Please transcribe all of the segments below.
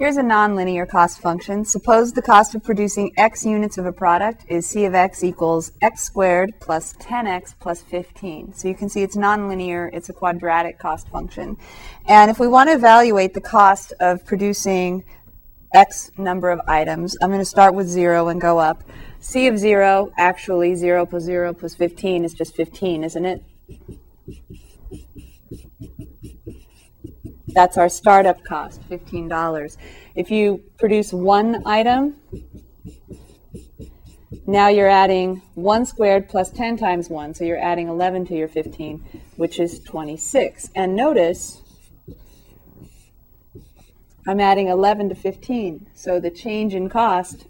Here's a nonlinear cost function. Suppose the cost of producing x units of a product is c of x equals x squared plus 10x plus 15. So you can see it's nonlinear, it's a quadratic cost function. And if we want to evaluate the cost of producing x number of items, I'm going to start with 0 and go up. c of 0, actually 0 plus 0 plus 15 is just 15, isn't it? That's our startup cost, $15. If you produce one item, now you're adding 1 squared plus 10 times 1, so you're adding 11 to your 15, which is 26. And notice, I'm adding 11 to 15, so the change in cost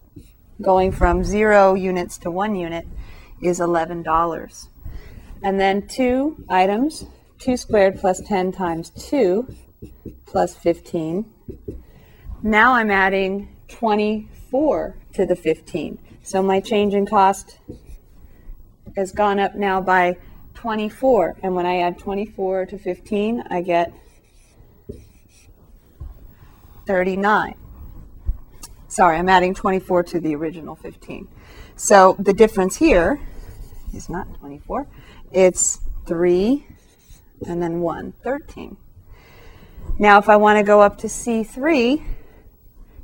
going from 0 units to 1 unit is $11. And then two items, 2 squared plus 10 times 2 plus 15. Now I'm adding 24 to the 15. So my change in cost has gone up now by 24. And when I add 24 to 15, I get 39. Sorry, I'm adding 24 to the original 15. So the difference here is not 24, it's 3 and then 1, 13. Now, if I want to go up to C3,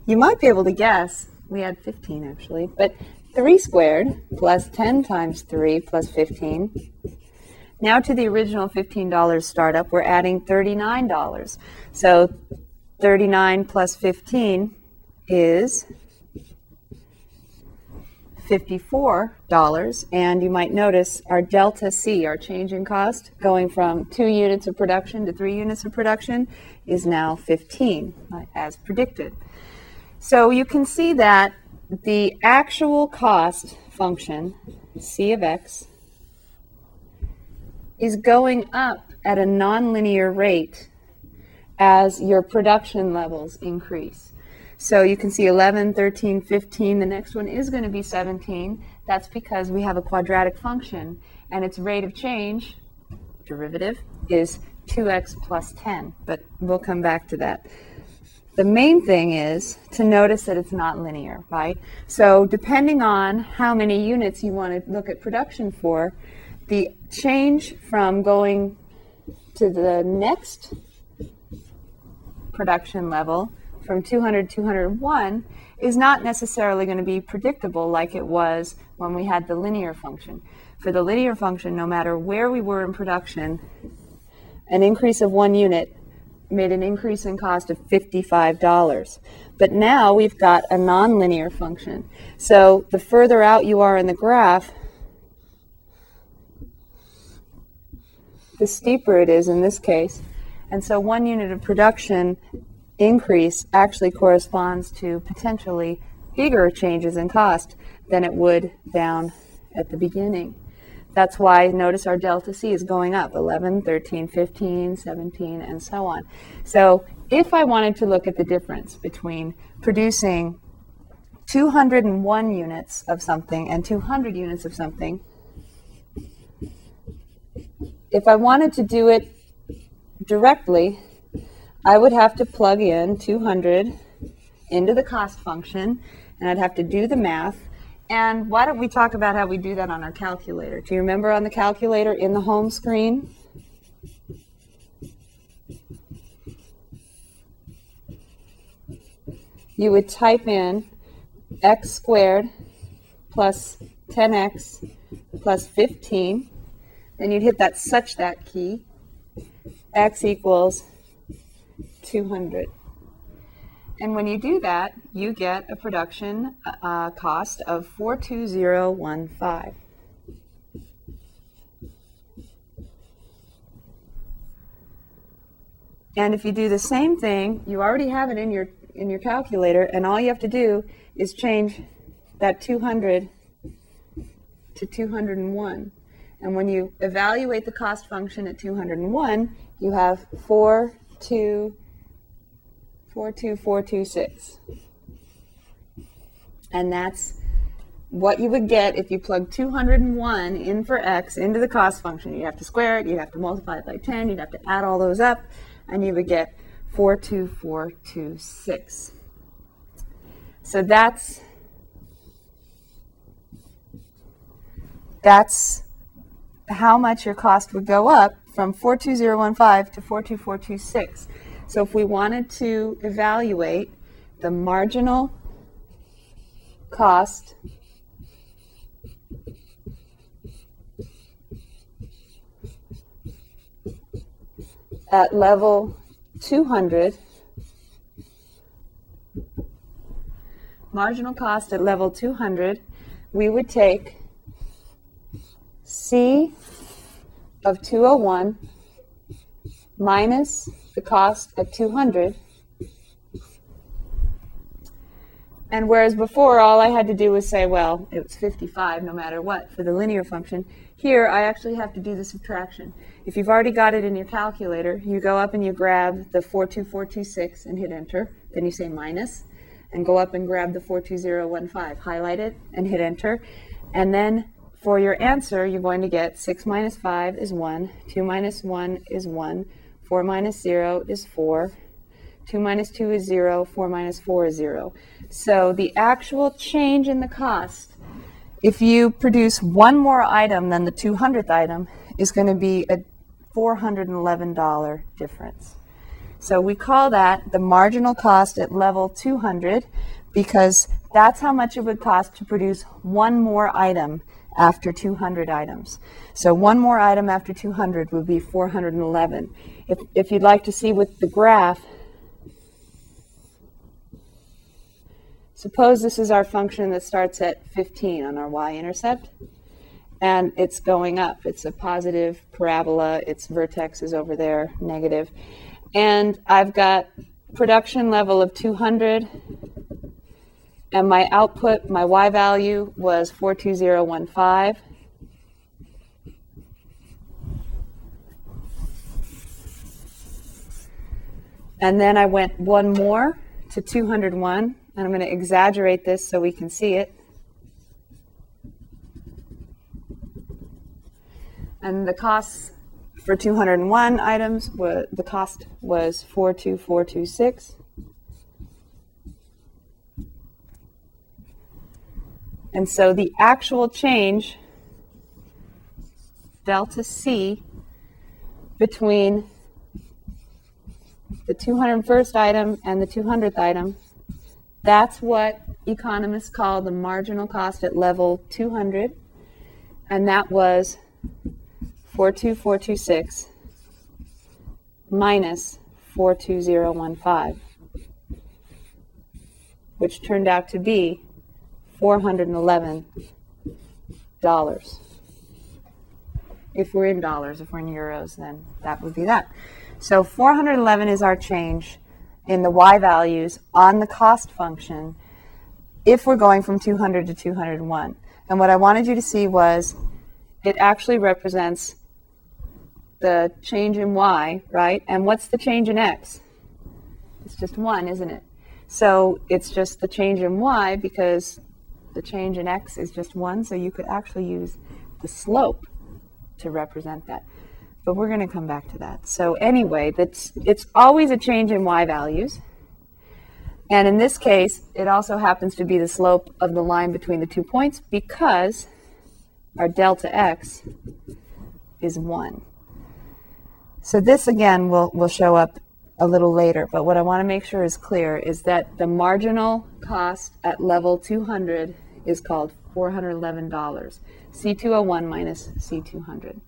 you might be able to guess, we had 15 actually, but 3 squared plus 10 times 3 plus 15. Now to the original $15 startup, we're adding $39. So 39 plus 15 is $54. And you might notice our delta C, our change in cost, going from two units of production to three units of production, is now 15, uh, as predicted. So you can see that the actual cost function, C of x, is going up at a nonlinear rate as your production levels increase. So you can see 11, 13, 15. The next one is going to be 17. That's because we have a quadratic function and its rate of change, derivative, is 2x plus 10. But we'll come back to that. The main thing is to notice that it's not linear, right? So depending on how many units you want to look at production for, the change from going to the next production level from 200 to 201 is not necessarily going to be predictable like it was when we had the linear function. For the linear function, no matter where we were in production, an increase of one unit made an increase in cost of $55. But now we've got a nonlinear function. So the further out you are in the graph, the steeper it is in this case. And so one unit of production increase actually corresponds to potentially bigger changes in cost than it would down at the beginning. That's why notice our delta C is going up 11, 13, 15, 17, and so on. So if I wanted to look at the difference between producing 201 units of something and 200 units of something, if I wanted to do it directly, I would have to plug in 200 into the cost function, and I'd have to do the math. And why don't we talk about how we do that on our calculator? Do you remember on the calculator in the home screen? You would type in x squared plus 10x plus 15. Then you'd hit that such that key. x equals 200. And when you do that, you get a production uh, cost of 42015. And if you do the same thing, you already have it in your in your calculator, and all you have to do is change that 200 to 201. And when you evaluate the cost function at 201, you have 4, 2, 42426. And that's what you would get if you plug 201 in for x into the cost function. You'd have to square it, you'd have to multiply it by 10, you'd have to add all those up, and you would get 42426. So that's that's how much your cost would go up from 42015 to 42426. So if we wanted to evaluate the marginal cost at level 200, marginal cost at level 200, we would take C of 201 minus the cost of 200. And whereas before all I had to do was say, well, it was 55 no matter what for the linear function, here I actually have to do the subtraction. If you've already got it in your calculator, you go up and you grab the 42426 and hit enter. Then you say minus and go up and grab the 42015, highlight it and hit enter. And then for your answer, you're going to get 6 minus 5 is 1, 2 minus 1 is 1, 4 minus 0 is 4, 2 minus 2 is 0, 4 minus 4 is 0. So the actual change in the cost, if you produce one more item than the 200th item, is going to be a $411 difference. So we call that the marginal cost at level 200 because that's how much it would cost to produce one more item after 200 items. So one more item after 200 would be 411. If, if you'd like to see with the graph, suppose this is our function that starts at 15 on our y-intercept, and it's going up. It's a positive parabola. Its vertex is over there, negative. And I've got production level of 200 and my output, my Y value was 42015. And then I went one more to 201, and I'm going to exaggerate this so we can see it. And the costs for 201 items, were, the cost was 42426. And so the actual change, delta C, between the 201st item and the 200th item, that's what economists call the marginal cost at level 200. And that was 42426 minus 42015, which turned out to be $411. If we're in dollars, if we're in euros, then that would be that. So 411 is our change in the y values on the cost function if we're going from 200 to 201. And what I wanted you to see was it actually represents the change in y, right? And what's the change in x? It's just 1, isn't it? So it's just the change in y because the change in x is just 1, so you could actually use the slope to represent that. But we're going to come back to that. So anyway, that's, it's always a change in y values. And in this case, it also happens to be the slope of the line between the two points because our delta x is 1. So this again will, will show up a little later, but what I want to make sure is clear is that the marginal cost at level 200 is called $411. C201 minus C200.